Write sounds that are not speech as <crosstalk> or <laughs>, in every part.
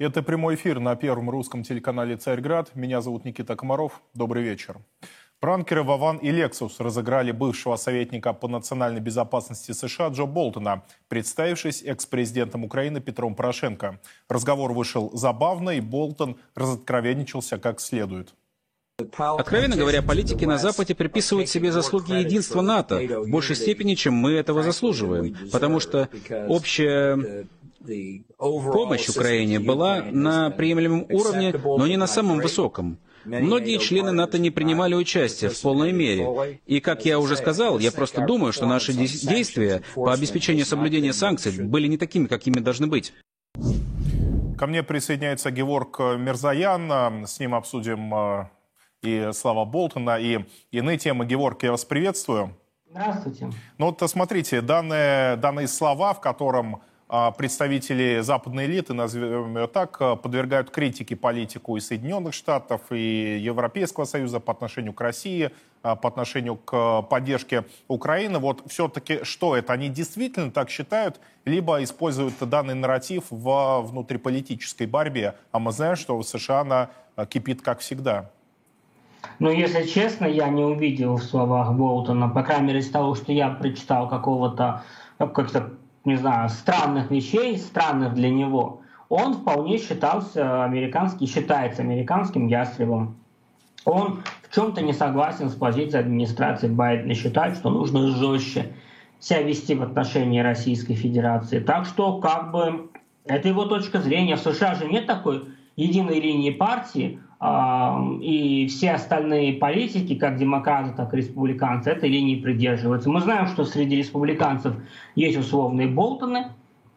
Это прямой эфир на первом русском телеканале «Царьград». Меня зовут Никита Комаров. Добрый вечер. Пранкеры Вован и Лексус разыграли бывшего советника по национальной безопасности США Джо Болтона, представившись экс-президентом Украины Петром Порошенко. Разговор вышел забавно, и Болтон разоткровенничался как следует. Откровенно говоря, политики на Западе приписывают себе заслуги единства НАТО в большей степени, чем мы этого заслуживаем, потому что общая Помощь Украине была на приемлемом уровне, но не на самом высоком. Многие члены НАТО не принимали участие в полной мере. И, как я уже сказал, я просто думаю, что наши действия по обеспечению соблюдения санкций были не такими, какими должны быть. Ко мне присоединяется Геворг Мирзаян. С ним обсудим э, и слова Болтона, и иные темы. Геворг, я вас приветствую. Здравствуйте. Ну вот смотрите, данные, данные слова, в котором представители западной элиты, назовем ее так, а, подвергают критике политику и Соединенных Штатов, и Европейского Союза по отношению к России, а, по отношению к поддержке Украины. Вот все-таки что это? Они действительно так считают, либо используют данный нарратив в внутриполитической борьбе? А мы знаем, что в США она кипит как всегда. Ну, если честно, я не увидел в словах Болтона, по крайней мере, из того, что я прочитал какого-то как-то не знаю, странных вещей, странных для него, он вполне считался американским, считается американским ястребом. Он в чем-то не согласен с позицией администрации Байдена, считает, что нужно жестче себя вести в отношении Российской Федерации. Так что, как бы, это его точка зрения. В США же нет такой единой линии партии, и все остальные политики, как демократы, так и республиканцы, этой линии придерживаются. Мы знаем, что среди республиканцев есть условные Болтоны,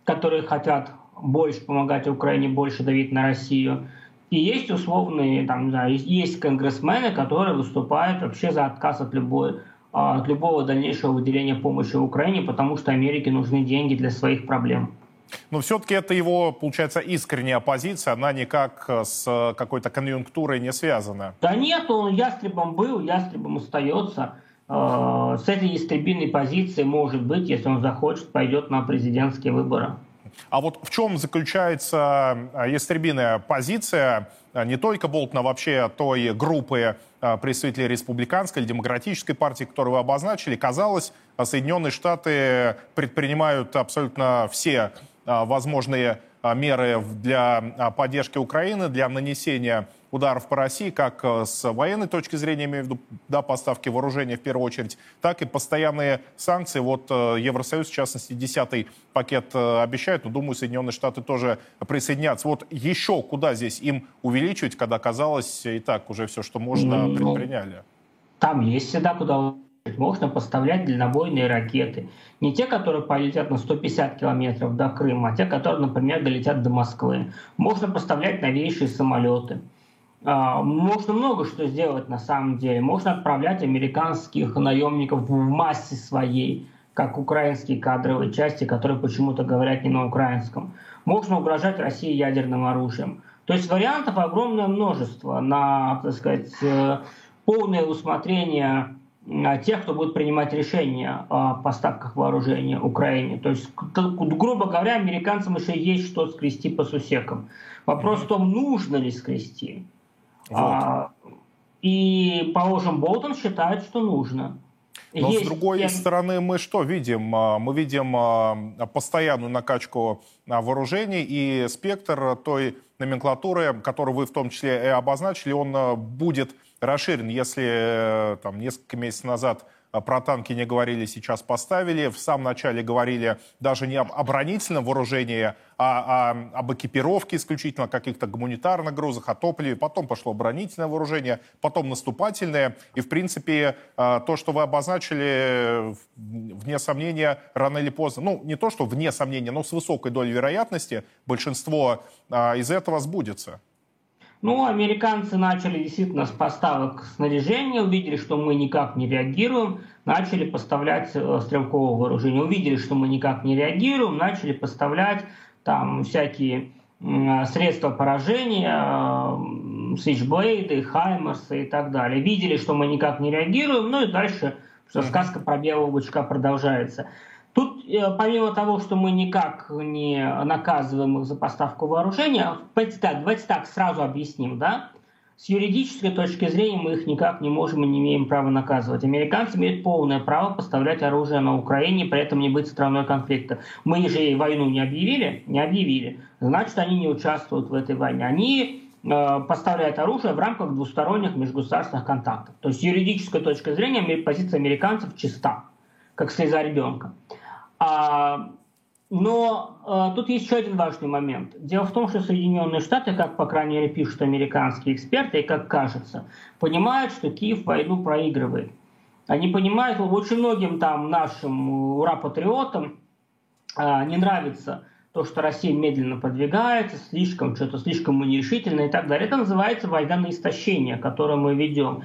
которые хотят больше помогать Украине, больше давить на Россию. И есть условные, там, да, есть конгрессмены, которые выступают вообще за отказ от любой от любого дальнейшего выделения помощи Украине, потому что Америке нужны деньги для своих проблем. Но все-таки это его, получается, искренняя позиция, она никак с какой-то конъюнктурой не связана. Да нет, он ястребом был, ястребом остается. Э, с этой истребиной позиции, может быть, если он захочет, пойдет на президентские выборы. А вот в чем заключается ястребиная позиция не только Болтона, а вообще той группы представителей республиканской или демократической партии, которую вы обозначили? Казалось, Соединенные Штаты предпринимают абсолютно все возможные а, меры для а, поддержки Украины, для нанесения ударов по России, как с военной точки зрения, имею в виду да, поставки вооружения в первую очередь, так и постоянные санкции. Вот Евросоюз, в частности, десятый пакет обещает, но, думаю, Соединенные Штаты тоже присоединятся. Вот еще куда здесь им увеличивать, когда казалось и так уже все, что можно, ну, предприняли? Там есть всегда куда можно поставлять дальнобойные ракеты. Не те, которые полетят на 150 километров до Крыма, а те, которые, например, долетят до Москвы. Можно поставлять новейшие самолеты. А, можно много что сделать на самом деле. Можно отправлять американских наемников в массе своей, как украинские кадровые части, которые почему-то говорят не на украинском. Можно угрожать России ядерным оружием. То есть вариантов огромное множество на, так сказать, э, полное усмотрение тех, кто будет принимать решения о поставках вооружения Украине. То есть, грубо говоря, американцам еще есть что скрести по сусекам. Вопрос в том, нужно ли скрести. Вот. А, и, положим, Болтон считает, что нужно. Но есть... с другой Я... стороны, мы что видим? А, мы видим а, постоянную накачку вооружений и спектр той номенклатуры, которую вы в том числе и обозначили, он будет расширен. Если э, там, несколько месяцев назад э, про танки не говорили, сейчас поставили. В самом начале говорили даже не об оборонительном вооружении, а, а об экипировке исключительно, каких-то гуманитарных грузах, о топливе. Потом пошло оборонительное вооружение, потом наступательное. И, в принципе, э, то, что вы обозначили, вне сомнения, рано или поздно, ну, не то, что вне сомнения, но с высокой долей вероятности большинство из этого сбудется. Ну, американцы начали действительно с поставок снаряжения, увидели, что мы никак не реагируем, начали поставлять э, стрелковое вооружение. Увидели, что мы никак не реагируем, начали поставлять там всякие средства поражения, свичблейды, хаймерсы и так далее. Видели, что мы никак не реагируем, ну и дальше что сказка про белого бычка продолжается. Тут, э, помимо того, что мы никак не наказываем их за поставку вооружения, давайте так, сразу объясним, да? С юридической точки зрения мы их никак не можем и не имеем права наказывать. Американцы имеют полное право поставлять оружие на Украине, при этом не быть страной конфликта. Мы же войну не объявили, не объявили, значит, они не участвуют в этой войне. Они э, поставляют оружие в рамках двусторонних межгосударственных контактов. То есть с юридической точки зрения позиция американцев чиста, как слеза ребенка. А, но э, тут есть еще один важный момент. Дело в том, что Соединенные Штаты, как, по крайней мере, пишут американские эксперты, и как кажется, понимают, что Киев войну проигрывает. Они понимают, очень многим там нашим ура-патриотам э, не нравится то, что Россия медленно продвигается, слишком что-то слишком нерешительно и так далее. Это называется война на истощение, которую мы ведем.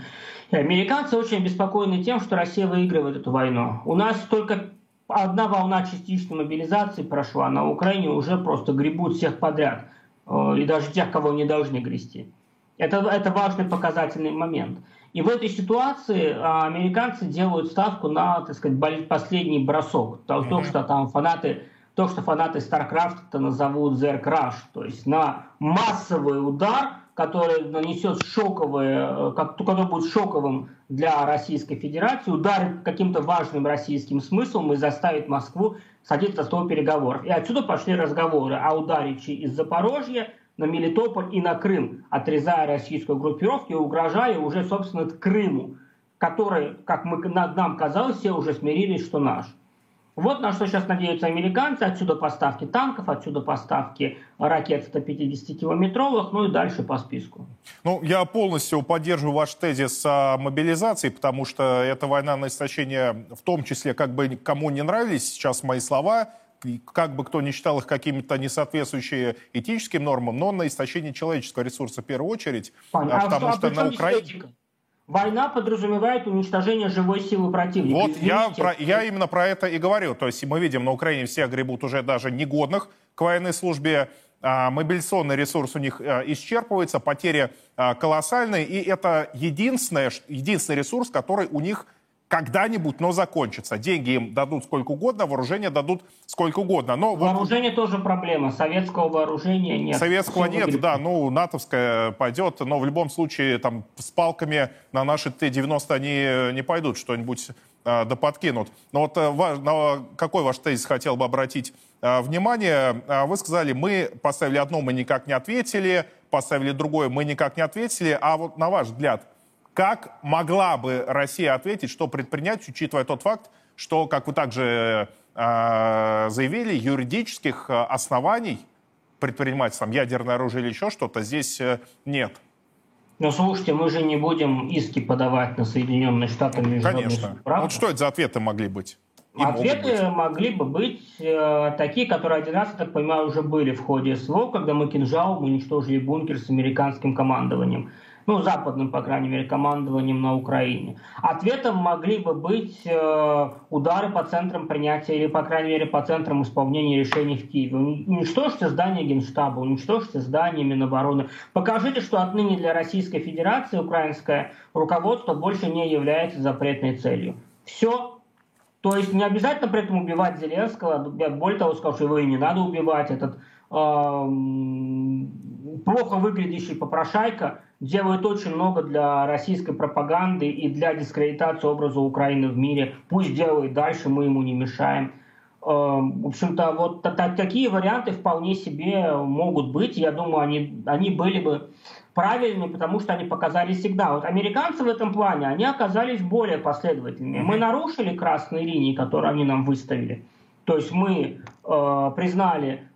И американцы очень обеспокоены тем, что Россия выигрывает эту войну. У нас только одна волна частичной мобилизации прошла, на Украине уже просто гребут всех подряд, э, и даже тех, кого не должны грести. Это, это важный показательный момент. И в этой ситуации а, американцы делают ставку на, так сказать, последний бросок. То, mm-hmm. что там фанаты, то, что фанаты StarCraft назовут Zerg Rush, то есть на массовый удар, который нанесет шоковое, э, который будет шоковым для Российской Федерации, ударит каким-то важным российским смыслом и заставит Москву садиться за стол переговоров. И отсюда пошли разговоры о ударе из Запорожья на Мелитополь и на Крым, отрезая российскую группировку и угрожая уже, собственно, Крыму, который, как мы, нам казалось, все уже смирились, что наш. Вот на что сейчас надеются американцы. Отсюда поставки танков, отсюда поставки ракет 150-километровых, ну и дальше по списку. Ну, я полностью поддерживаю ваш тезис о мобилизации, потому что эта война на истощение, в том числе, как бы кому не нравились сейчас мои слова, как бы кто ни считал их какими-то несоответствующими этическим нормам, но на истощение человеческого ресурса в первую очередь. Понятно. А потому а что, что на Украине... Война подразумевает уничтожение живой силы противника. Вот я, про, я именно про это и говорю. То есть мы видим, на Украине все гребут уже даже негодных к военной службе. А, мобилизационный ресурс у них а, исчерпывается, потери а, колоссальные. И это единственное, единственный ресурс, который у них когда-нибудь, но закончится. Деньги им дадут сколько угодно, вооружение дадут сколько угодно. Но вооружение вот... тоже проблема. Советского вооружения нет. Советского Все нет, выглядит. да. Ну, натовское пойдет, но в любом случае там с палками на наши Т-90 они не пойдут, что-нибудь э, да подкинут. Но вот э, на какой ваш тезис хотел бы обратить э, внимание? Э, вы сказали, мы поставили одно, мы никак не ответили, поставили другое, мы никак не ответили. А вот на ваш взгляд, как могла бы Россия ответить, что предпринять, учитывая тот факт, что, как вы также э, заявили, юридических э, оснований предпринимать там ядерное оружие или еще что-то здесь э, нет? Ну, слушайте, мы же не будем иски подавать на Соединенные Штаты Конечно. Суд, Вот что это за ответы могли быть? И Ответы могли бы быть э, такие, которые один раз, я так понимаю, уже были в ходе СВО, когда мы кинжалом уничтожили бункер с американским командованием ну, западным, по крайней мере, командованием на Украине. Ответом могли бы быть э, удары по центрам принятия или, по крайней мере, по центрам исполнения решений в Киеве. Уничтожьте здание Генштаба, уничтожьте здание Минобороны. Покажите, что отныне для Российской Федерации украинское руководство больше не является запретной целью. Все. То есть не обязательно при этом убивать Зеленского. Я более того скажу, что его и не надо убивать. Этот плохо выглядящий попрошайка делает очень много для российской пропаганды и для дискредитации образа Украины в мире. Пусть делает дальше, мы ему не мешаем. В общем-то, вот такие варианты вполне себе могут быть. Я думаю, они, они были бы правильными, потому что они показали сигнал. Вот американцы в этом плане, они оказались более последовательными. Мы нарушили красные линии, которые они нам выставили. То есть мы э, признали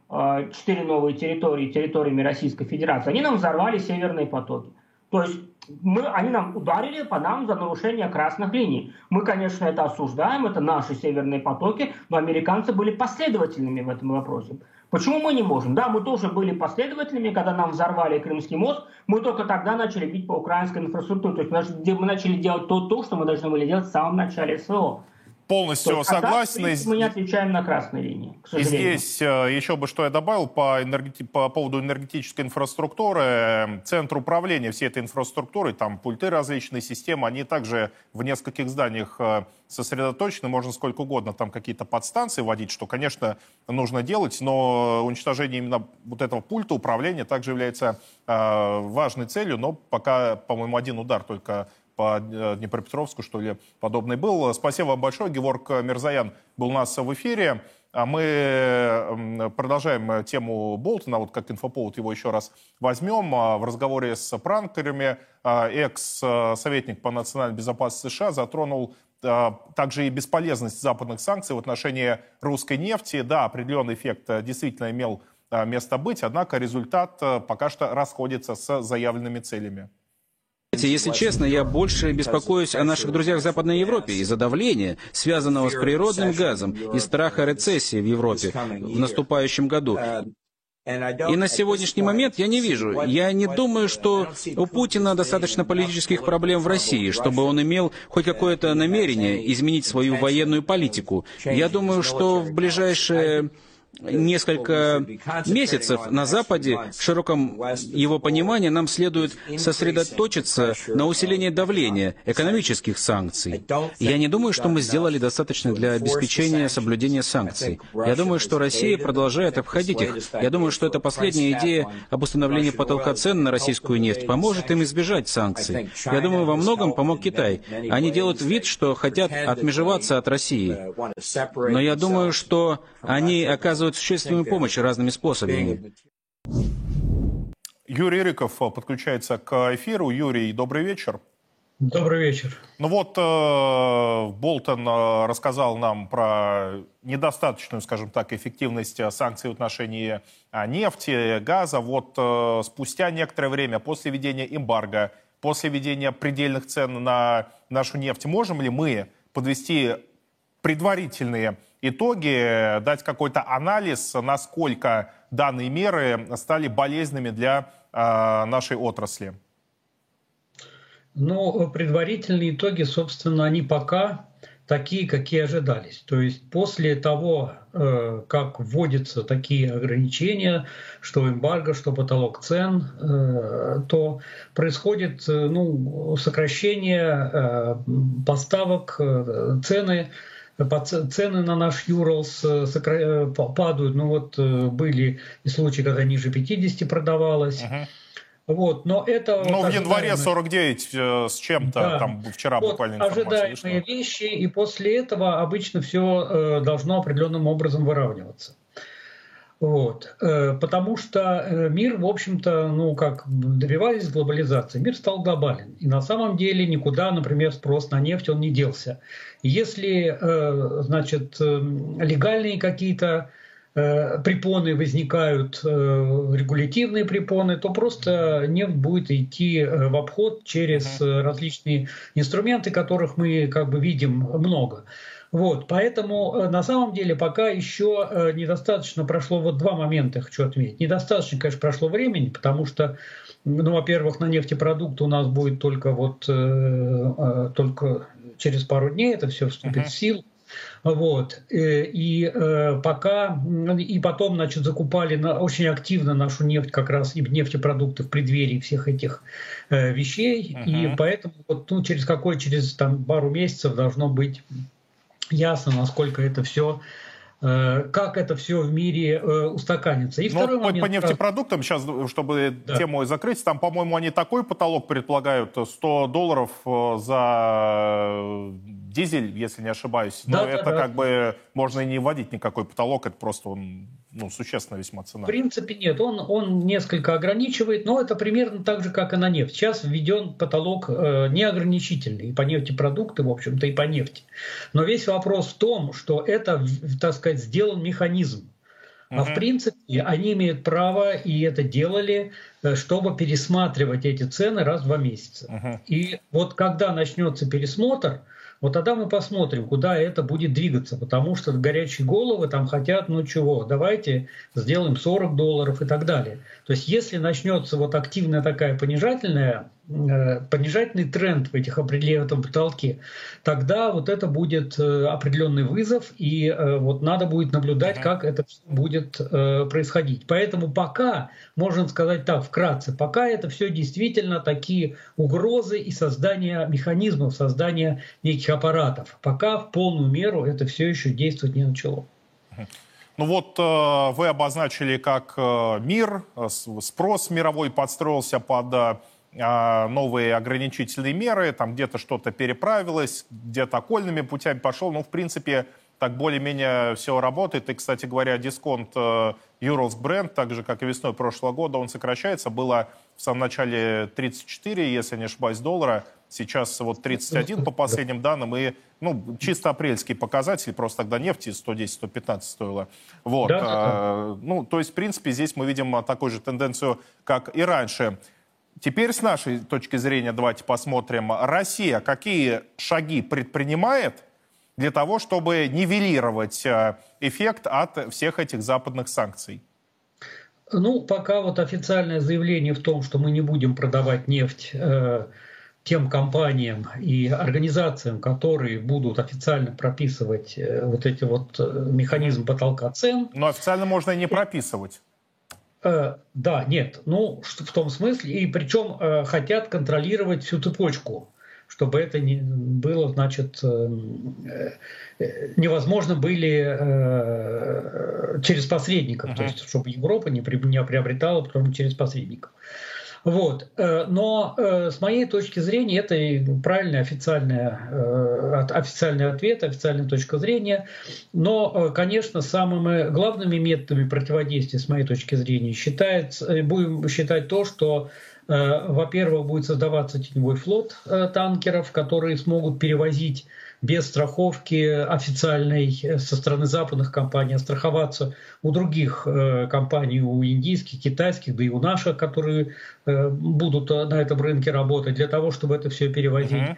четыре новые территории территориями Российской Федерации, они нам взорвали северные потоки. То есть мы, они нам ударили по нам за нарушение красных линий. Мы, конечно, это осуждаем, это наши северные потоки, но американцы были последовательными в этом вопросе. Почему мы не можем? Да, мы тоже были последовательными, когда нам взорвали Крымский мост, мы только тогда начали бить по украинской инфраструктуре. То есть мы начали делать то, то что мы должны были делать в самом начале СВО. Полностью есть, согласен. А так, мы не отвечаем на красной линии, И здесь э, еще бы что я добавил по, энергети... по поводу энергетической инфраструктуры. Центр управления всей этой инфраструктурой, там пульты различные, системы, они также в нескольких зданиях э, сосредоточены. Можно сколько угодно там какие-то подстанции вводить, что, конечно, нужно делать, но уничтожение именно вот этого пульта управления также является э, важной целью, но пока, по-моему, один удар только по э, Днепропетровску, что ли, подобный был. Спасибо вам большое. Геворг Мирзаян был у нас в эфире. А мы продолжаем тему Болтона, вот как инфоповод его еще раз возьмем. А, в разговоре с пранкерами а, экс-советник по национальной безопасности США затронул также и бесполезность западных санкций в отношении русской нефти. Да, определенный эффект действительно имел место быть, однако результат пока что расходится с заявленными целями. Если честно, я больше беспокоюсь о наших друзьях в Западной Европе из-за давления, связанного с природным газом и страха рецессии в Европе в наступающем году. И на сегодняшний момент я не вижу, я не думаю, что у Путина достаточно политических проблем в России, чтобы он имел хоть какое-то намерение изменить свою военную политику. Я думаю, что в ближайшее несколько месяцев на Западе, в широком его понимании, нам следует сосредоточиться на усилении давления, экономических санкций. Я не думаю, что мы сделали достаточно для обеспечения соблюдения санкций. Я думаю, что Россия продолжает обходить их. Я думаю, что эта последняя идея об установлении потолка цен на российскую нефть поможет им избежать санкций. Я думаю, во многом помог Китай. Они делают вид, что хотят отмежеваться от России. Но я думаю, что они оказывают оказывают существенную помощь разными способами. Юрий Рыков подключается к эфиру. Юрий, добрый вечер. Добрый вечер. Ну вот, э, Болтон э, рассказал нам про недостаточную, скажем так, эффективность санкций в отношении э, нефти, газа. Вот э, спустя некоторое время, после введения эмбарго, после введения предельных цен на нашу нефть, можем ли мы подвести предварительные итоги, дать какой-то анализ, насколько данные меры стали болезненными для э, нашей отрасли? Ну, предварительные итоги, собственно, они пока такие, какие ожидались. То есть после того, э, как вводятся такие ограничения, что эмбарго, что потолок цен, э, то происходит э, ну, сокращение поставок, цены цены на наш Юралс э, э, падают. Ну вот э, были и случаи, когда ниже 50 продавалось. Uh-huh. Вот, но это... Ну, вот в январе 49 э, с чем-то, да. там вчера вот буквально ожидаемые вещи, и после этого обычно все э, должно определенным образом выравниваться. Вот. Э, потому что э, мир, в общем-то, ну, как добивались глобализации, мир стал глобален. И на самом деле никуда, например, спрос на нефть, он не делся. Если, э, значит, легальные какие-то препоны возникают, регулятивные препоны, то просто нефть будет идти в обход через различные инструменты, которых мы как бы видим много. Вот, поэтому э, на самом деле пока еще э, недостаточно прошло, вот два момента хочу отметить. Недостаточно, конечно, прошло времени, потому что, ну, во-первых, на нефтепродукты у нас будет только вот э, только через пару дней это все вступит uh-huh. в силу. Вот. И пока, и потом, значит, закупали на, очень активно нашу нефть, как раз и нефтепродукты в преддверии всех этих вещей. Uh-huh. И поэтому вот, ну, через какой, через там, пару месяцев должно быть ясно, насколько это все э, как это все в мире э, устаканится. И Но второй по, момент... по нефтепродуктам, сейчас, чтобы да. тему закрыть, там, по-моему, они такой потолок предполагают, 100 долларов э, за дизель, если не ошибаюсь. Но да, это да, как бы можно и не вводить никакой потолок, это просто он ну, существенно весьма цена. В принципе, нет. Он, он несколько ограничивает, но это примерно так же, как и на нефть. Сейчас введен потолок э, неограничительный и по нефтепродукты, в общем-то, и по нефти. Но весь вопрос в том, что это, так сказать, сделан механизм. А в принципе они имеют право и это делали чтобы пересматривать эти цены раз в два месяца. Uh-huh. И вот когда начнется пересмотр, вот тогда мы посмотрим, куда это будет двигаться, потому что горячие головы там хотят, ну чего, давайте сделаем 40 долларов и так далее. То есть если начнется вот активная такая понижательная понижательный тренд в этих определенных этом потолке, тогда вот это будет э, определенный вызов, и э, вот надо будет наблюдать, как это будет происходить. Поэтому пока, можно сказать так, вкратце, пока это все действительно такие угрозы и создание механизмов, создание неких аппаратов. Пока в полную меру это все еще действовать не начало. Ну вот вы обозначили, как мир, спрос мировой подстроился под новые ограничительные меры, там где-то что-то переправилось, где-то окольными путями пошел. Ну, в принципе, так более-менее все работает. И, кстати говоря, дисконт э, Urals Brand, так же, как и весной прошлого года, он сокращается. Было в самом начале 34, если не ошибаюсь, доллара. Сейчас вот 31 по последним данным. И, ну, чисто апрельский показатель. Просто тогда нефти 110-115 стоило. Вот. Да, а, ну, то есть, в принципе, здесь мы видим такую же тенденцию, как и раньше. Теперь с нашей точки зрения давайте посмотрим. Россия какие шаги предпринимает для того, чтобы нивелировать э, эффект от всех этих западных санкций? Ну, пока вот официальное заявление в том, что мы не будем продавать нефть э, тем компаниям и организациям, которые будут официально прописывать э, вот эти вот э, механизм потолка цен. Но официально можно и не прописывать. Э, да, нет, ну в том смысле, и причем э, хотят контролировать всю цепочку, чтобы это не было, значит, э, невозможно были через посредников, uh-huh. то есть чтобы Европа не, не приобретала потом через посредников. Вот. Э, но э, с моей точки зрения это правильный официальный, э, официальный ответ, официальная точка зрения. Но, конечно, самыми главными методами противодействия, с моей точки зрения, считается, будем считать то, что во-первых, будет создаваться теневой флот танкеров, которые смогут перевозить без страховки официальной со стороны западных компаний, а страховаться у других э, компаний, у индийских, китайских, да и у наших, которые э, будут на этом рынке работать для того, чтобы это все перевозить. Uh-huh.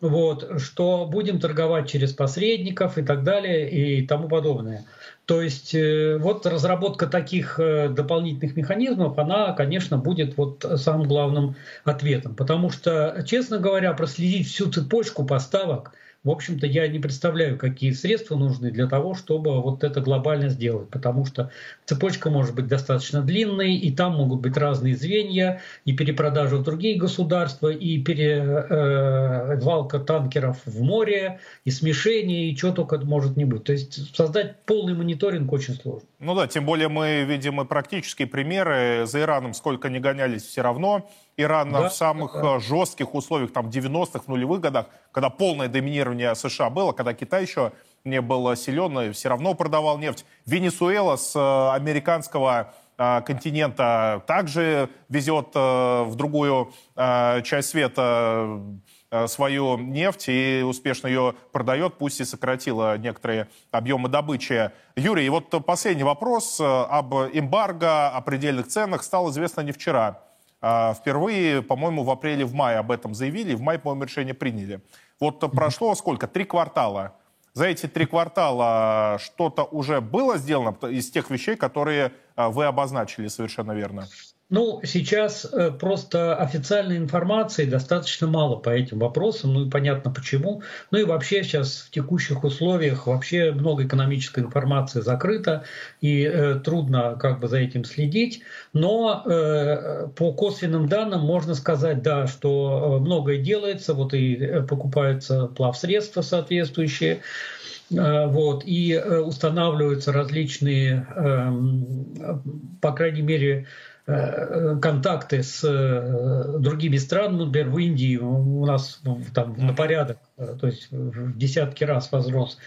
Вот, что будем торговать через посредников и так далее и тому подобное. То есть э, вот разработка таких дополнительных механизмов, она, конечно, будет вот самым главным ответом. Потому что, честно говоря, проследить всю цепочку поставок – в общем-то, я не представляю, какие средства нужны для того, чтобы вот это глобально сделать, потому что цепочка может быть достаточно длинной, и там могут быть разные звенья, и перепродажа в другие государства, и перевалка э, танкеров в море, и смешение, и что только может не быть. То есть создать полный мониторинг очень сложно. Ну да, тем более мы видим и практические примеры. За Ираном сколько не гонялись, все равно Иран да, в самых да. Э, жестких условиях, там, 90-х, в нулевых годах, когда полное доминирование США было, когда Китай еще не был силен, все равно продавал нефть. Венесуэла с э, американского э, континента также везет в другую часть света свою нефть и успешно ее продает, пусть и сократила некоторые объемы добычи. Юрий, и вот последний вопрос об эмбарго, о предельных ценах стало известно не вчера. А, впервые, по-моему, в апреле, в мае об этом заявили, в мае, по-моему, решение приняли. Вот прошло сколько? Три квартала. За эти три квартала что-то уже было сделано из тех вещей, которые вы обозначили совершенно верно? Ну, сейчас э, просто официальной информации достаточно мало по этим вопросам, ну и понятно почему. Ну и вообще сейчас в текущих условиях вообще много экономической информации закрыто, и э, трудно как бы за этим следить. Но э, по косвенным данным можно сказать, да, что э, многое делается, вот и э, покупаются плавсредства соответствующие, вот, и устанавливаются различные, эм, по крайней мере, контакты с э, другими странами, например, в Индии у нас там на порядок, э, то есть в десятки раз возрос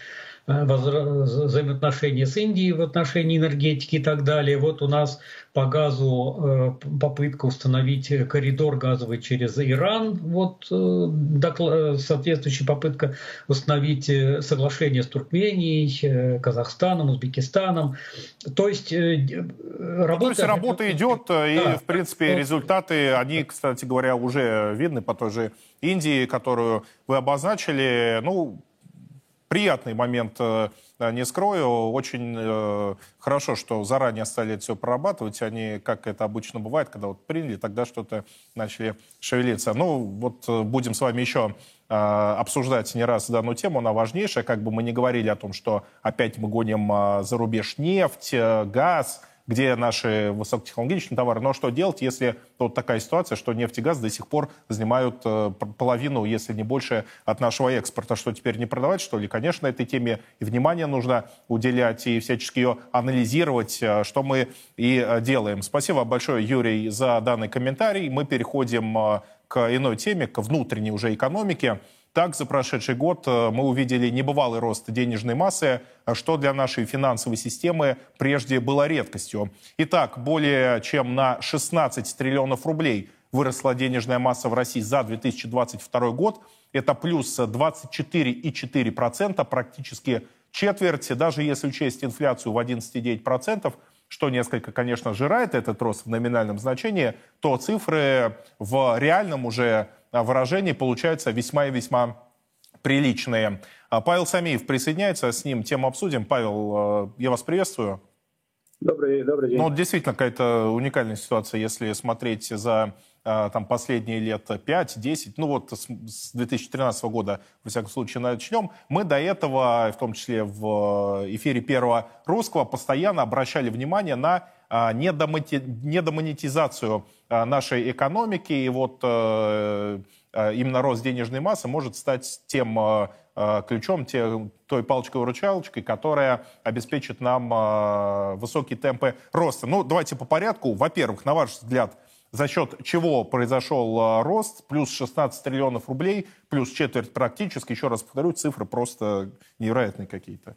взаимоотношения с Индией в отношении энергетики и так далее. Вот у нас по газу попытка установить коридор газовый через Иран, вот соответствующая попытка установить соглашение с Туркменией, Казахстаном, Узбекистаном. То есть работа... То есть работа идет, да, и, в принципе, да. результаты, они, кстати говоря, уже видны по той же Индии, которую вы обозначили. Ну, приятный момент, э, не скрою. Очень э, хорошо, что заранее стали это все прорабатывать. Они, как это обычно бывает, когда вот приняли, тогда что-то начали шевелиться. Ну, вот э, будем с вами еще обсуждать не раз данную тему, она важнейшая. Как бы мы не говорили о том, что опять мы гоним за рубеж нефть, газ, где наши высокотехнологичные товары. Но что делать, если вот такая ситуация, что нефть и газ до сих пор занимают э, половину, если не больше, от нашего экспорта? Что теперь не продавать, что ли? Конечно, этой теме и внимание нужно уделять, и всячески ее анализировать, э, что мы и э, делаем. Спасибо большое, Юрий, за данный комментарий. Мы переходим к иной теме, к внутренней уже экономике. Так, за прошедший год э, мы увидели небывалый рост денежной массы, что для нашей финансовой системы прежде было редкостью. Итак, более чем на 16 триллионов рублей выросла денежная масса в России за 2022 год. Это плюс 24,4%, практически четверть. Даже если учесть инфляцию в 11,9%, что несколько, конечно, жирает этот рост в номинальном значении, то цифры в реальном уже выражении получаются весьма и весьма приличные. А Павел Самиев присоединяется, с ним тему обсудим. Павел, э, я вас приветствую. Добрый, добрый день. Ну, действительно, какая-то уникальная ситуация, если смотреть за э, там, последние лет 5-10, ну вот с 2013 года, во всяком случае, начнем. Мы до этого, в том числе в эфире Первого Русского, постоянно обращали внимание на а, недомонетизацию а, нашей экономики. И вот э, а, именно рост денежной массы может стать тем ключом, той палочкой-выручалочкой, которая обеспечит нам высокие темпы роста. Ну, давайте по порядку. Во-первых, на ваш взгляд, за счет чего произошел рост, плюс 16 триллионов рублей, плюс четверть практически, еще раз повторю, цифры просто невероятные какие-то.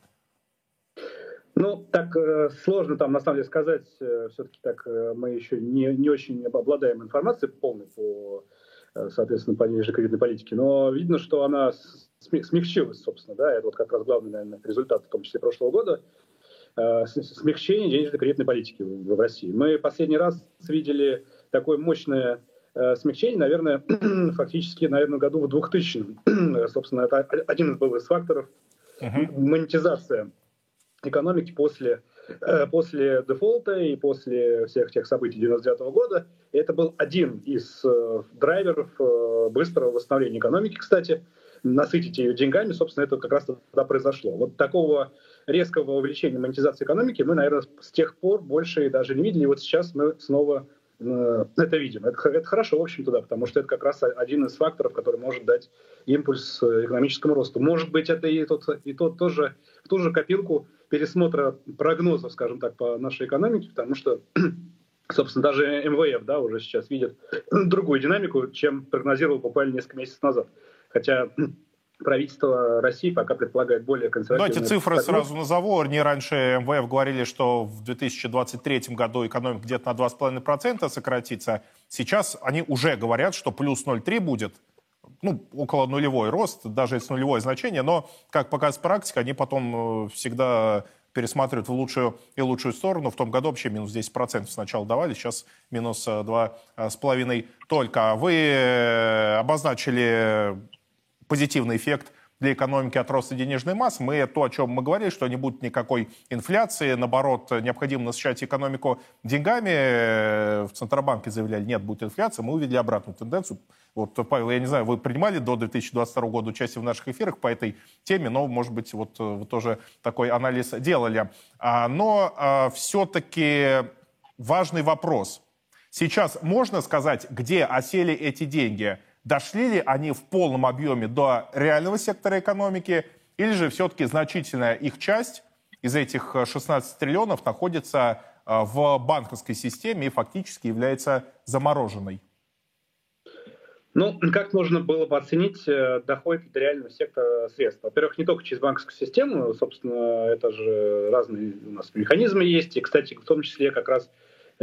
Ну, так э, сложно там, на самом деле, сказать. Э, все-таки так э, мы еще не, не очень обладаем информацией полной по, э, соответственно, по ниже кредитной политике. Но видно, что она смягчилась, собственно. Да, это вот как раз главный, наверное, результат, в том числе прошлого года. Э, смягчение денежно-кредитной политики в, в России. Мы последний раз видели такое мощное э, смягчение, наверное, <clears throat> фактически, наверное, году в 2000 <clears throat> Собственно, это один был из факторов. Uh-huh. Монетизация экономики после, э, после дефолта и после всех тех событий 99 года. Это был один из э, драйверов э, быстрого восстановления экономики, кстати. Насытить ее деньгами, собственно, это как раз тогда произошло. Вот такого резкого увеличения монетизации экономики мы, наверное, с тех пор больше даже не видели. И вот сейчас мы снова это видим. Это, это хорошо, в общем-то, да, потому что это как раз один из факторов, который может дать импульс экономическому росту. Может быть, это и тот, и тот тоже, в ту же копилку пересмотра прогнозов, скажем так, по нашей экономике, потому что, <clears throat> собственно, даже МВФ да, уже сейчас видит <clears throat> другую динамику, чем прогнозировал буквально несколько месяцев назад. Хотя <clears throat> правительство России пока предполагает более консервативные... Давайте цифры прогноз. сразу назову. Они раньше МВФ говорили, что в 2023 году экономика где-то на 2,5% сократится. Сейчас они уже говорят, что плюс 0,3 будет ну, около нулевой рост, даже если нулевое значение, но, как показывает практика, они потом э, всегда пересматривают в лучшую и лучшую сторону. В том году вообще минус 10% сначала давали, сейчас минус 2,5% э, только. Вы обозначили позитивный эффект для экономики от роста денежной массы. Мы то, о чем мы говорили, что не будет никакой инфляции, наоборот, необходимо насыщать экономику деньгами. В Центробанке заявляли, нет, будет инфляция. Мы увидели обратную тенденцию. Вот, Павел, я не знаю, вы принимали до 2022 года участие в наших эфирах по этой теме, но, может быть, вот вы тоже такой анализ делали. А, но а, все-таки важный вопрос. Сейчас можно сказать, где осели эти деньги – Дошли ли они в полном объеме до реального сектора экономики, или же все-таки значительная их часть из этих 16 триллионов находится э, в банковской системе и фактически является замороженной? Ну, как можно было бы оценить, э, доходит до реального сектора средств? Во-первых, не только через банковскую систему, собственно, это же разные у нас механизмы есть, и, кстати, в том числе как раз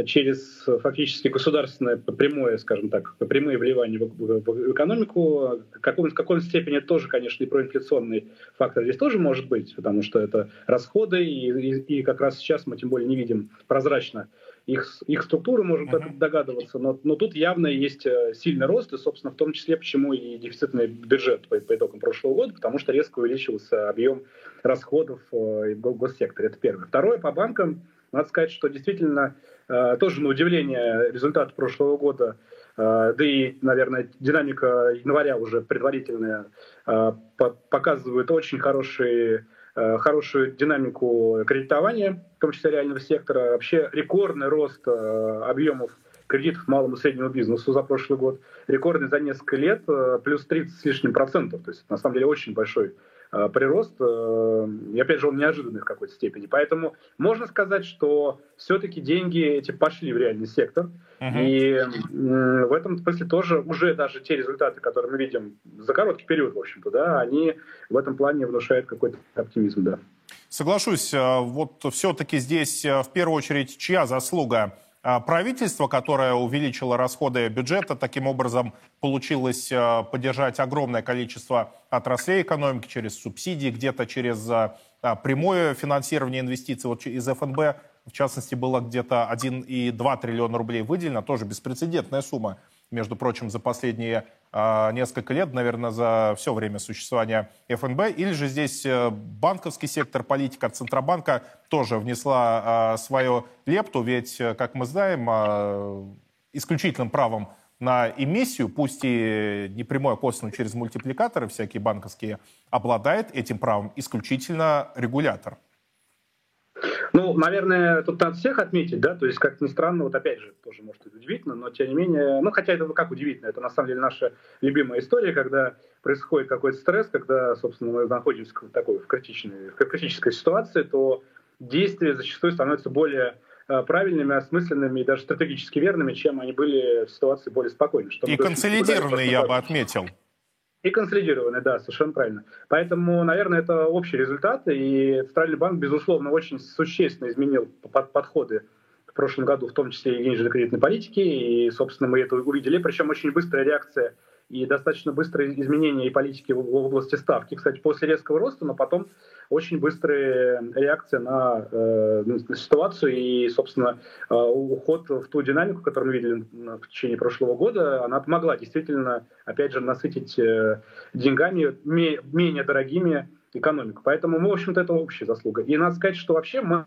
через фактически государственное прямое, скажем так, прямые вливания в, в, экономику. В какой, в какой степени тоже, конечно, и проинфляционный фактор здесь тоже может быть, потому что это расходы, и, и, и как раз сейчас мы тем более не видим прозрачно их, их структуры, можем uh-huh. догадываться, но, но тут явно есть э, сильный рост, и, собственно, в том числе, почему и дефицитный бюджет по, по итогам прошлого года, потому что резко увеличился объем расходов э, в госсекторе. Это первое. Второе, по банкам, надо сказать, что действительно э, тоже на удивление результат прошлого года, э, да и, наверное, динамика января уже предварительная э, показывает очень хорошие хорошую динамику кредитования, в том числе реального сектора, вообще рекордный рост объемов кредитов малому и среднему бизнесу за прошлый год, рекордный за несколько лет, плюс 30 с лишним процентов, то есть на самом деле очень большой прирост, э, и опять же он неожиданный в какой-то степени. Поэтому можно сказать, что все-таки деньги эти пошли в реальный сектор, uh-huh. и в этом смысле тоже уже даже те результаты, которые мы видим за короткий период, в общем-то, да, они в этом плане внушают какой-то оптимизм, да. Соглашусь, э, вот все-таки здесь в первую очередь чья заслуга? А правительство, которое увеличило расходы бюджета, таким образом получилось а, поддержать огромное количество отраслей экономики через субсидии, где-то через а, прямое финансирование инвестиций. Вот из ФНБ, в частности, было где-то 1,2 триллиона рублей выделено, тоже беспрецедентная сумма между прочим, за последние несколько лет, наверное, за все время существования ФНБ, или же здесь э, банковский сектор, политика Центробанка тоже внесла э, свою лепту, ведь, э, как мы знаем, э, исключительным правом на эмиссию, пусть и не прямое косвенно через мультипликаторы всякие банковские, обладает этим правом исключительно регулятор. Ну, наверное, тут надо всех отметить, да, то есть, как ни странно, вот опять же, тоже может быть удивительно, но тем не менее, ну, хотя это как удивительно, это на самом деле наша любимая история, когда происходит какой-то стресс, когда, собственно, мы находимся в такой в критичной, в критической ситуации, то действия зачастую становятся более э, правильными, осмысленными и даже стратегически верными, чем они были в ситуации более спокойной. и консолидированные, я бы отметил. И консолидированный, да, совершенно правильно. Поэтому, наверное, это общий результат, и Центральный банк, безусловно, очень существенно изменил подходы в прошлом году, в том числе и денежно-кредитной политики, и, собственно, мы это увидели, причем очень быстрая реакция и достаточно быстрое изменение и политики в области ставки, кстати, после резкого роста, но потом очень быстрая реакция на, э, на ситуацию и, собственно, э, уход в ту динамику, которую мы видели в течение прошлого года, она помогла действительно, опять же, насытить э, деньгами менее дорогими экономику. Поэтому мы, в общем-то, это общая заслуга. И надо сказать, что вообще мы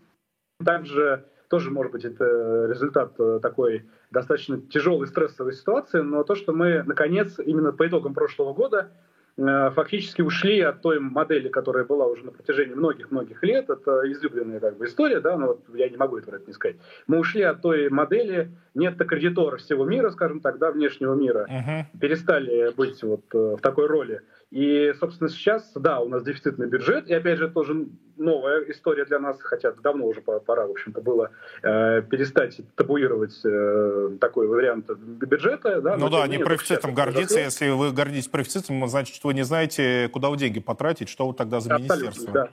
также тоже, может быть, это результат такой достаточно тяжелой стрессовой ситуации, но то, что мы, наконец, именно по итогам прошлого года Э, фактически ушли от той модели, которая была уже на протяжении многих-многих лет. Это излюбленная как бы, история, да, но вот я не могу этого не сказать. Мы ушли от той модели нет кредитора всего мира, скажем так, да, внешнего мира. Uh-huh. Перестали быть вот э, в такой роли. И, собственно, сейчас, да, у нас дефицитный бюджет, и, опять же, тоже новая история для нас, хотя давно уже пора, в общем-то, было э, перестать табуировать э, такой вариант бюджета. Да, ну да, не профицитом гордиться. Если вы гордитесь профицитом, значит, вы не знаете, куда вы деньги потратить, что вы тогда за Абсолютно, министерство. Да.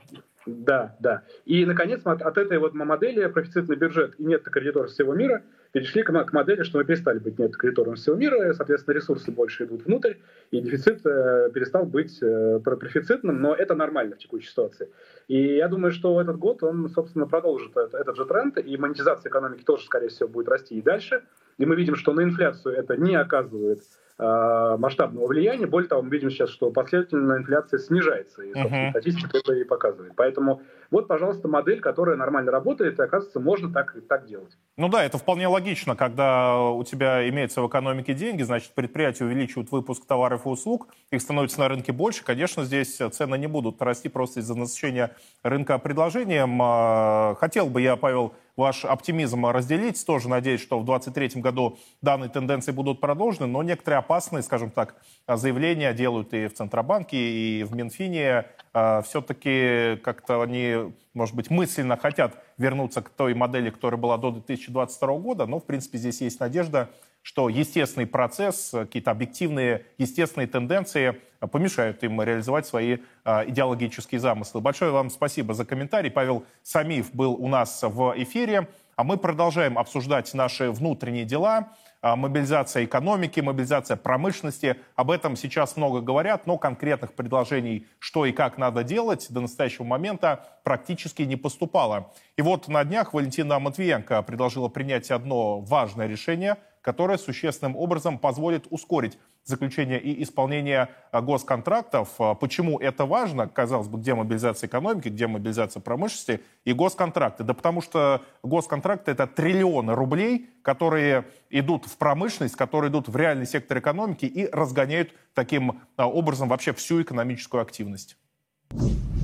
Да, да. И, наконец, от, от этой вот модели профицитный бюджет и нет кредиторов всего мира перешли к, к модели, что мы перестали быть нет кредитором всего мира, соответственно, ресурсы больше идут внутрь, и дефицит э, перестал быть э, профицитным, но это нормально в текущей ситуации. И я думаю, что этот год, он, собственно, продолжит это, этот же тренд, и монетизация экономики тоже, скорее всего, будет расти и дальше. И мы видим, что на инфляцию это не оказывает Э, масштабного влияния. Более того, мы видим сейчас, что последовательно инфляция снижается, и uh-huh. статистика это и показывает. Поэтому вот, пожалуйста, модель, которая нормально работает, и, оказывается, можно так, так делать. Ну да, это вполне логично, когда у тебя имеется в экономике деньги, значит, предприятия увеличивают выпуск товаров и услуг, их становится на рынке больше, конечно, здесь цены не будут расти просто из-за насыщения рынка предложением. А, хотел бы я, Павел, ваш оптимизм разделить. Тоже надеюсь, что в 2023 году данные тенденции будут продолжены, но некоторые опасные, скажем так, заявления делают и в Центробанке, и в Минфине. А, Все-таки как-то они, может быть, мысленно хотят вернуться к той модели, которая была до 2022 года, но, в принципе, здесь есть надежда, что естественный процесс, какие-то объективные естественные тенденции помешают им реализовать свои идеологические замыслы. Большое вам спасибо за комментарий. Павел Самиев был у нас в эфире. А мы продолжаем обсуждать наши внутренние дела. Мобилизация экономики, мобилизация промышленности. Об этом сейчас много говорят, но конкретных предложений, что и как надо делать, до настоящего момента практически не поступало. И вот на днях Валентина Матвиенко предложила принять одно важное решение, которое существенным образом позволит ускорить заключение и исполнение а, госконтрактов. А, почему это важно? Казалось бы, где мобилизация экономики, где мобилизация промышленности и госконтракты? Да потому что госконтракты — это триллионы рублей, которые идут в промышленность, которые идут в реальный сектор экономики и разгоняют таким а, образом вообще всю экономическую активность.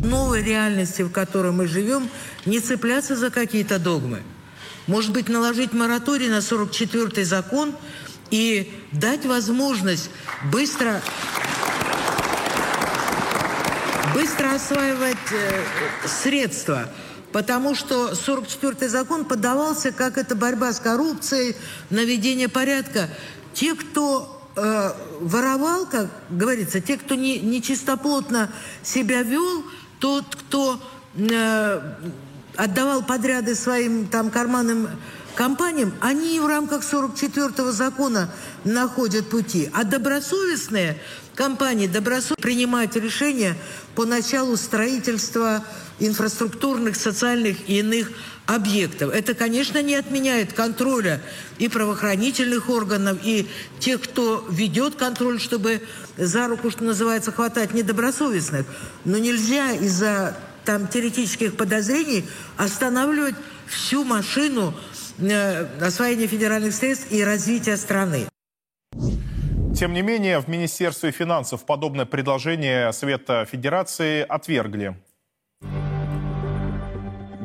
Новой реальности, в которой мы живем, не цепляться за какие-то догмы. Может быть, наложить мораторий на 44-й закон – и дать возможность быстро быстро осваивать э, средства, потому что 44-й закон подавался как это борьба с коррупцией, наведение порядка. Те, кто э, воровал, как говорится, те, кто не, не чистоплотно себя вел, тот, кто э, отдавал подряды своим там карманным компаниям, они в рамках 44-го закона находят пути. А добросовестные компании добросовестно принимают решения по началу строительства инфраструктурных, социальных и иных объектов. Это, конечно, не отменяет контроля и правоохранительных органов, и тех, кто ведет контроль, чтобы за руку, что называется, хватать недобросовестных. Но нельзя из-за там теоретических подозрений останавливать всю машину Э, освоения федеральных средств и развития страны. Тем не менее, в Министерстве финансов подобное предложение Совета Федерации отвергли.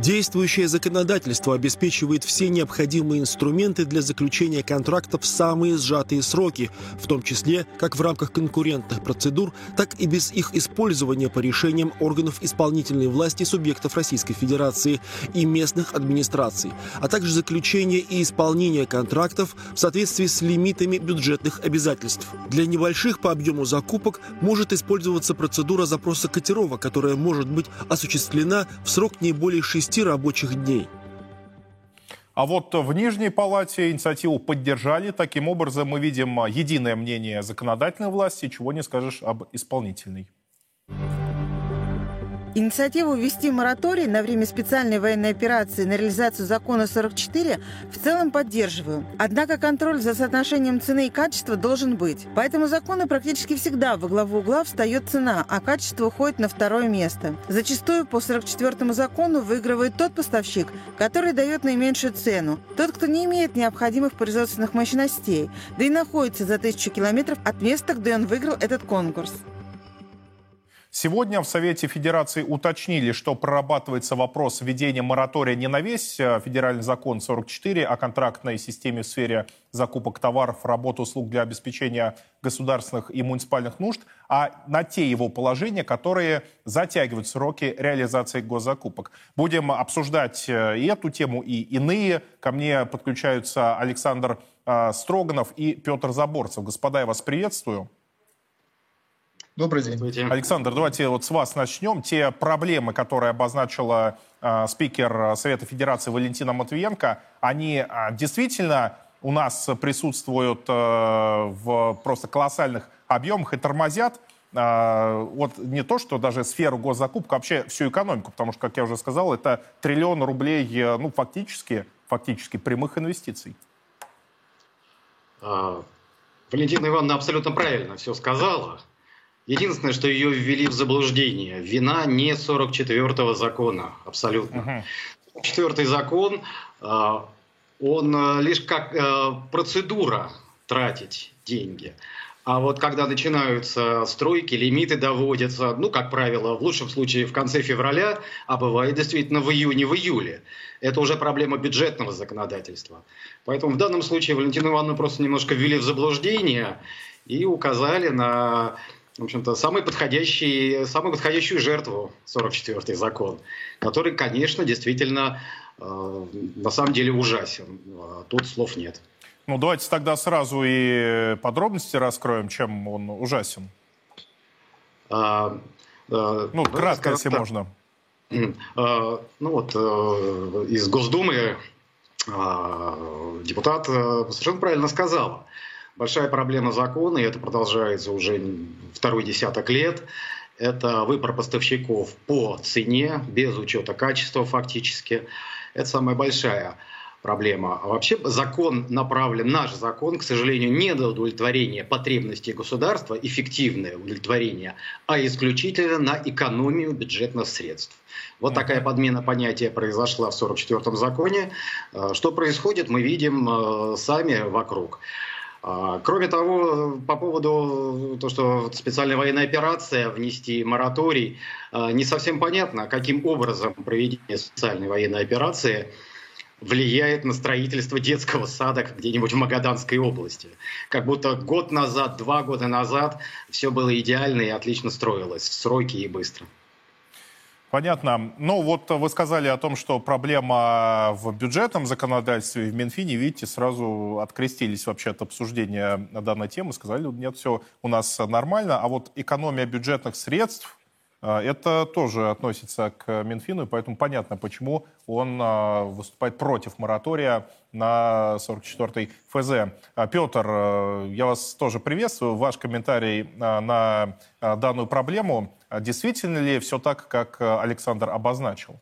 Действующее законодательство обеспечивает все необходимые инструменты для заключения контрактов в самые сжатые сроки, в том числе как в рамках конкурентных процедур, так и без их использования по решениям органов исполнительной власти субъектов Российской Федерации и местных администраций, а также заключение и исполнение контрактов в соответствии с лимитами бюджетных обязательств. Для небольших по объему закупок может использоваться процедура запроса котировок, которая может быть осуществлена в срок не более 6 6 рабочих дней. А вот в Нижней Палате инициативу поддержали. Таким образом, мы видим единое мнение законодательной власти, чего не скажешь об исполнительной. Инициативу ввести мораторий на время специальной военной операции на реализацию закона 44 в целом поддерживаю. Однако контроль за соотношением цены и качества должен быть. По этому закону практически всегда во главу угла встает цена, а качество уходит на второе место. Зачастую по 44 закону выигрывает тот поставщик, который дает наименьшую цену. Тот, кто не имеет необходимых производственных мощностей, да и находится за тысячу километров от места, где он выиграл этот конкурс. Сегодня в Совете Федерации уточнили, что прорабатывается вопрос введения моратория не на весь э, федеральный закон 44 о контрактной системе в сфере закупок товаров, работ, услуг для обеспечения государственных и муниципальных нужд, а на те его положения, которые затягивают сроки реализации госзакупок. Будем обсуждать э, и эту тему, и иные. Ко мне подключаются Александр э, Строганов и Петр Заборцев. Господа, я вас приветствую. Добрый день. Александр, давайте вот с вас начнем. Те проблемы, которые обозначила э, спикер Совета Федерации Валентина Матвиенко, они э, действительно у нас присутствуют э, в просто колоссальных объемах и тормозят э, вот не то, что даже сферу госзакупок, а вообще всю экономику, потому что, как я уже сказал, это триллион рублей, э, ну, фактически, фактически прямых инвестиций. А, Валентина Ивановна абсолютно правильно все сказала. Единственное, что ее ввели в заблуждение. Вина не 44-го закона, абсолютно. Uh-huh. Четвертый закон, а, он а, лишь как а, процедура тратить деньги. А вот когда начинаются стройки, лимиты доводятся, ну, как правило, в лучшем случае в конце февраля, а бывает действительно в июне, в июле. Это уже проблема бюджетного законодательства. Поэтому в данном случае Валентину Ивановну просто немножко ввели в заблуждение и указали на в общем-то, самый подходящий, самую подходящую жертву 44-й закон, который, конечно, действительно, э, на самом деле ужасен. Тут слов нет. Ну, давайте тогда сразу и подробности раскроем, чем он ужасен. А, а, ну, кратко, если так. можно. <clears throat> А, ну вот, а, из Госдумы а, депутат а, совершенно правильно сказал. Большая проблема закона, и это продолжается уже второй десяток лет, это выбор поставщиков по цене, без учета качества фактически. Это самая большая проблема. А вообще закон направлен, наш закон, к сожалению, не до удовлетворения потребностей государства, эффективное удовлетворение, а исключительно на экономию бюджетных средств. Вот такая подмена понятия произошла в 44-м законе. Э, что происходит, мы видим э, сами вокруг. А, кроме того, по поводу того, что специальная военная операция, внести мораторий, э, не совсем понятно, каким образом проведение специальной военной операции – влияет на строительство детского сада где-нибудь в Магаданской области. Как будто год назад, два года назад все было идеально и отлично строилось в сроки и быстро. Понятно. Ну вот вы сказали о том, что проблема в бюджетном законодательстве в Минфине, видите, сразу открестились вообще от обсуждения данной темы, сказали, нет, все у нас нормально, а вот экономия бюджетных средств, а, это тоже относится к Минфину, и поэтому понятно, почему он а, выступает против моратория на 44-й ФЗ. Петр, я вас тоже приветствую. Ваш комментарий на данную проблему. Действительно ли все так, как Александр обозначил?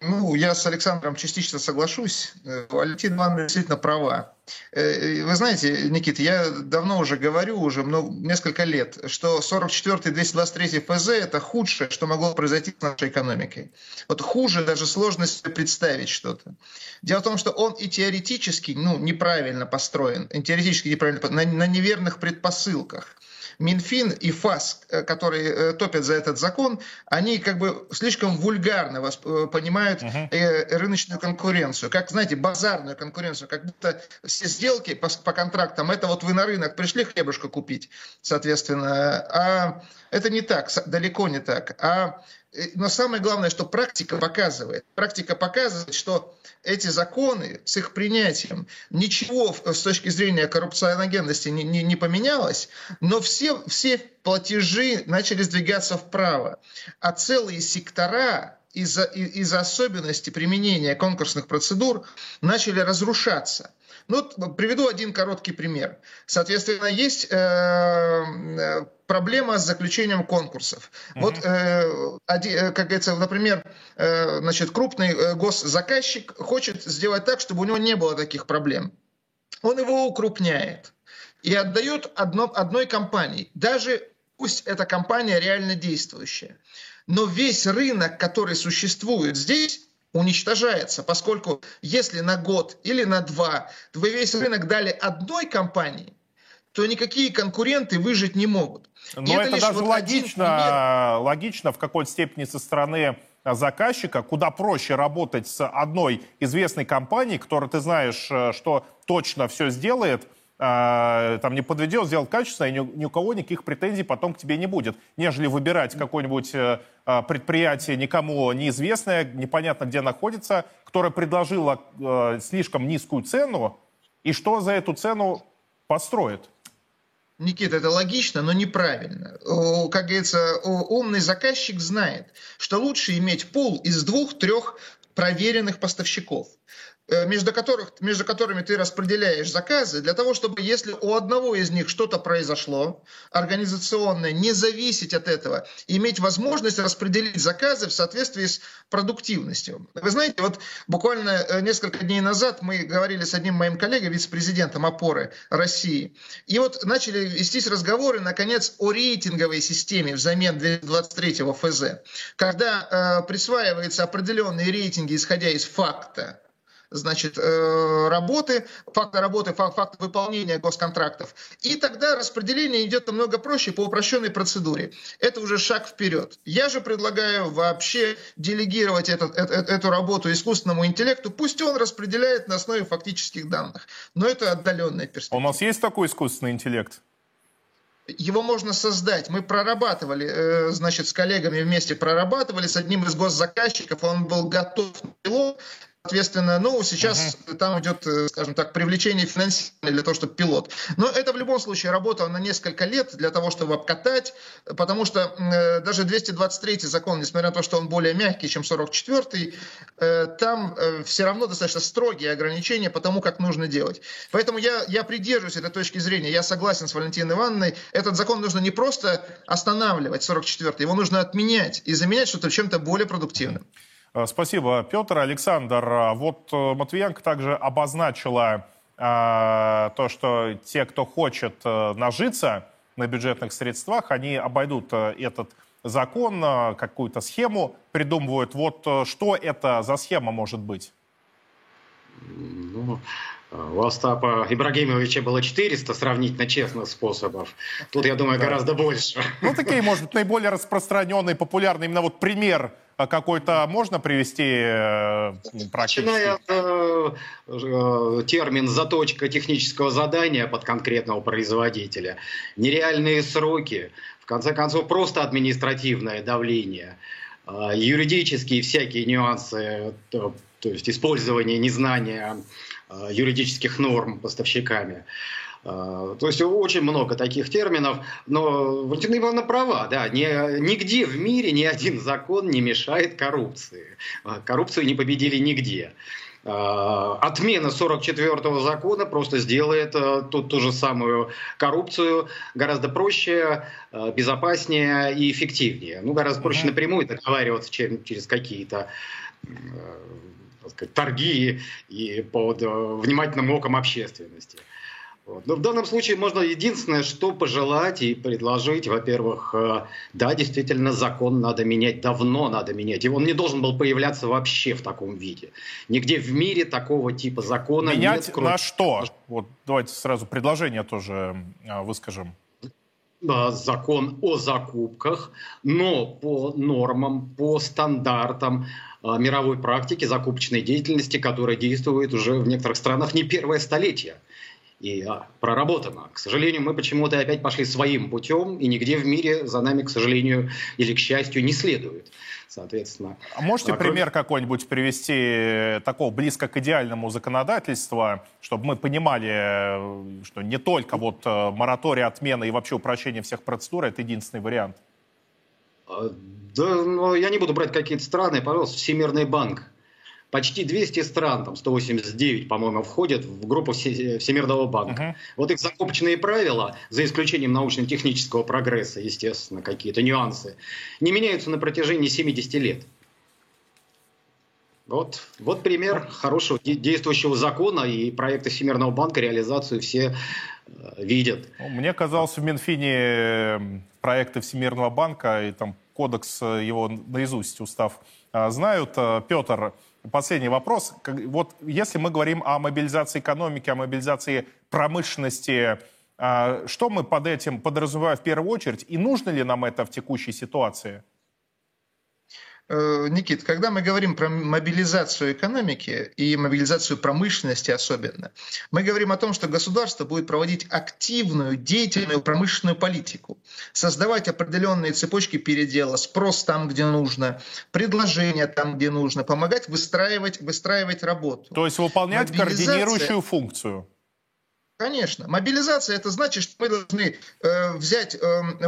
Ну, я с Александром частично соглашусь. Э, Валентин Ивановна действительно права. Э, вы знаете, Никита, я давно уже говорю, уже много, несколько лет, что 44-й 223 ФЗ – это худшее, что могло произойти с нашей экономикой. Вот хуже даже сложно себе представить что-то. Дело в том, что он и теоретически ну, неправильно построен, и теоретически неправильно, на, на неверных предпосылках. Минфин и ФАС, э, которые э, топят за этот закон, они как бы слишком вульгарно э, понимают uh-huh. рыночную конкуренцию, как, знаете, базарную конкуренцию, как будто все сделки по, по контрактам, это вот вы на рынок пришли хлебушка купить, соответственно, а это не так, далеко не так. А но самое главное, что практика показывает. Практика показывает, что эти законы с их принятием ничего с точки зрения коррупционогенности не, не, не поменялось, но все, все платежи начали сдвигаться вправо, а целые сектора из-за из особенностей применения конкурсных процедур начали разрушаться. Ну, приведу один короткий пример. Соответственно, есть э, э проблема с заключением конкурсов. Mm-hmm. Вот, э, один, как говорится, например, э, значит, крупный госзаказчик хочет сделать так, чтобы у него не было таких проблем. Он его укрупняет и отдает одно, одной компании. Даже пусть эта компания реально действующая. Но весь рынок, который существует здесь, уничтожается, поскольку если на год или на два вы весь рынок дали одной компании, то никакие конкуренты выжить не могут. Но это, это даже вот логично, логично в какой-то степени со стороны заказчика, куда проще работать с одной известной компанией, которая ты знаешь, э, что точно все сделает, э, там не подведет, сделает качественно, и ни, ни у кого никаких претензий потом к тебе не будет, нежели выбирать какое-нибудь э, предприятие никому неизвестное, непонятно где находится, которое предложило слишком низкую цену, и что за эту цену построит. Никита, это логично, но неправильно. Как говорится, умный заказчик знает, что лучше иметь пул из двух-трех проверенных поставщиков. Э, между, которых, между которыми ты распределяешь заказы, для того, чтобы если у одного из них что-то произошло, организационное, не зависеть от этого, иметь возможность распределить заказы в соответствии с продуктивностью. Вы знаете, вот буквально э, несколько дней назад мы говорили с одним моим коллегой, вице-президентом опоры России, и вот начали вестись разговоры, наконец, о рейтинговой системе взамен 2023 ФЗ, когда э, присваиваются определенные рейтинги, исходя из факта, значит, э, работы, факта работы, факта выполнения госконтрактов. И тогда распределение идет намного проще по упрощенной процедуре. Это уже шаг вперед. Я же предлагаю вообще делегировать этот, эту, эту работу искусственному интеллекту. Пусть он распределяет на основе фактических данных. Но это отдаленная перспектива. У нас есть такой искусственный интеллект? Его можно создать. Мы прорабатывали, э, значит, с коллегами вместе прорабатывали с одним из госзаказчиков, он был готов на пилот, Соответственно, ну, сейчас uh-huh. там идет, э, скажем так, привлечение финансирования для того, чтобы пилот. Но это в любом случае работа на несколько лет для того, чтобы обкатать, потому что э, даже 223 закон, несмотря на то, что он более мягкий, чем 44 э, там э, все равно достаточно строгие ограничения по тому, как нужно делать. Поэтому я, я придерживаюсь этой точки зрения. Я согласен с Валентиной Ивановной. Этот закон нужно не просто останавливать, 44 его нужно отменять и заменять что-то чем-то более продуктивным. Э, спасибо, Петр. Александр, э, вот э, Матвиенко также обозначила э, то, что те, кто хочет э, нажиться на бюджетных средствах, они обойдут э, этот закон, э, какую-то схему придумывают. Вот э, что это за схема может быть? Ну, у Остапа Ибрагимовича было 400 сравнительно честных способов. Тут, я думаю, да. гораздо больше. Ну, такие, может быть, наиболее распространенные, популярные, именно вот пример какой-то можно привести э, практически? Начиная э, э, термин «заточка технического задания» под конкретного производителя, нереальные сроки, в конце концов, просто административное давление, э, юридические всякие нюансы, то, то есть использование незнания э, юридических норм поставщиками. А, то есть очень много таких терминов, но Валентина Ивановна права, да, ни, нигде в мире ни один закон не мешает коррупции. А, коррупцию не победили нигде. А, отмена 44-го закона просто сделает ту, ту же самую коррупцию гораздо проще, безопаснее и эффективнее. Ну, гораздо проще mm-hmm. напрямую договариваться, чем через какие-то сказать, торги и под внимательным оком общественности. Вот. Но в данном случае можно единственное, что пожелать и предложить, во-первых, э, да, действительно, закон надо менять, давно надо менять. И он не должен был появляться вообще в таком виде. Нигде в мире такого типа закона менять нет. Кроме... на что? Вот давайте сразу предложение тоже э, выскажем. Закон о закупках, но по нормам, по стандартам, э, мировой практики закупочной деятельности, которая действует уже в некоторых странах не первое столетие и а, проработано. К сожалению, мы почему-то опять пошли своим путем, и нигде в мире за нами, к сожалению или к счастью, не следует. Соответственно. А можете а, пример какой-нибудь привести э, такого близко к идеальному законодательства, чтобы мы понимали, э, что не только вот э, мораторий, отмена и вообще упрощение всех процедур – это единственный вариант? А, да, но я не буду брать какие-то страны, пожалуйста, Всемирный банк почти 200 стран, там 189, по-моему, входят в группу Всемирного банка. Uh-huh. Вот их закупочные правила, за исключением научно-технического прогресса, естественно, какие-то нюансы, не меняются на протяжении 70 лет. Вот, вот пример хорошего действующего закона и проекта Всемирного банка, реализацию все э, видят. Ну, мне казалось, в Минфине э, проекты Всемирного банка и там кодекс э, его наизусть устав знают. Петр, Последний вопрос. Вот если мы говорим о мобилизации экономики, о мобилизации промышленности, а, что мы под этим подразумеваем в первую очередь? И нужно ли нам это в текущей ситуации? Э, Никит, когда мы говорим про мобилизацию экономики и мобилизацию промышленности особенно, мы говорим о том, что государство будет проводить активную, деятельную промышленную политику, создавать определенные цепочки передела, спрос там, где нужно, предложения там, где нужно, помогать выстраивать, выстраивать работу. То есть выполнять координирующую функцию. Конечно. Мобилизация это значит, что мы должны э, взять э,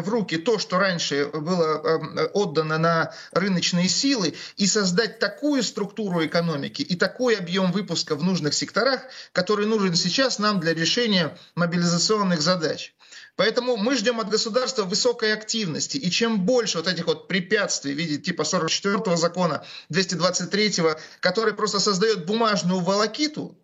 в руки то, что раньше было э, отдано на рыночные силы, и создать такую структуру экономики и такой объем выпуска в нужных секторах, который нужен сейчас нам для решения мобилизационных задач. Поэтому мы ждем от государства высокой активности. И чем больше вот этих вот препятствий в виде типа 44-го закона, 223-го, который просто создает бумажную волокиту,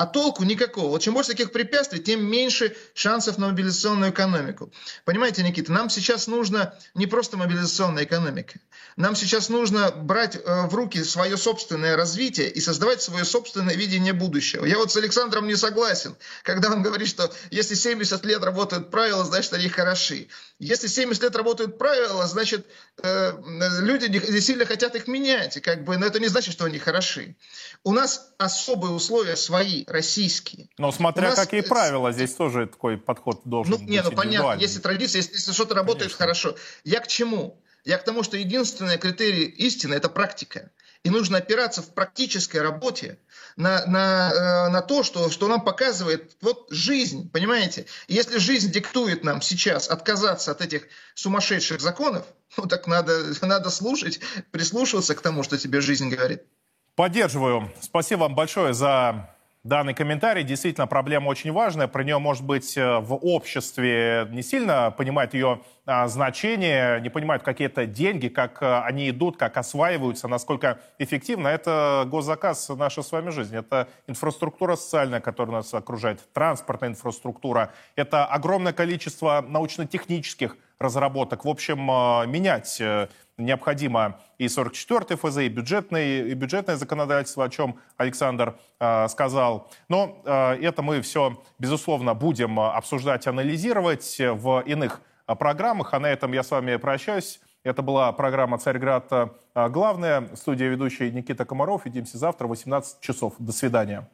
а толку никакого. Вот чем больше таких препятствий, тем меньше шансов на мобилизационную экономику. Понимаете, Никита, нам сейчас нужно не просто мобилизационная экономика. Нам сейчас нужно брать э, в руки свое собственное развитие и создавать свое собственное видение будущего. Я вот с Александром не согласен, когда он говорит, что если 70 лет работают правила, значит они хороши. Если 70 лет работают правила, значит э, люди не сильно хотят их менять. И как бы, но это не значит, что они хороши. У нас особые условия свои, российские. Но смотря нас... какие правила, здесь тоже такой подход должен ну, быть не, ну понятно, если традиция, если, если что-то работает Конечно. хорошо. Я к чему? Я к тому, что единственный критерий истины – это практика. И нужно опираться в практической работе на, на, э, на то, что, что нам показывает вот жизнь, понимаете? И если жизнь диктует нам сейчас отказаться от этих сумасшедших законов, <laughs> ну так надо, надо слушать, прислушиваться к тому, что тебе жизнь говорит. Поддерживаю. Спасибо вам большое за данный комментарий. Действительно, проблема очень важная. Про нее, может быть, э, в обществе не сильно понимают ее а, значение, не понимают какие-то деньги, как а, они идут, как осваиваются, насколько эффективно. Это госзаказ нашей с вами жизни. Это инфраструктура социальная, которая нас окружает, транспортная инфраструктура. Это огромное количество научно-технических разработок. В общем, менять э, необходимо и 44-й ФЗ, и, бюджетный, и бюджетное законодательство, о чем Александр э, сказал. Но э, это мы все, безусловно, будем обсуждать, анализировать в иных программах. А на этом я с вами прощаюсь. Это была программа «Царьград. Главная». Студия ведущий Никита Комаров. Увидимся завтра в 18 часов. До свидания.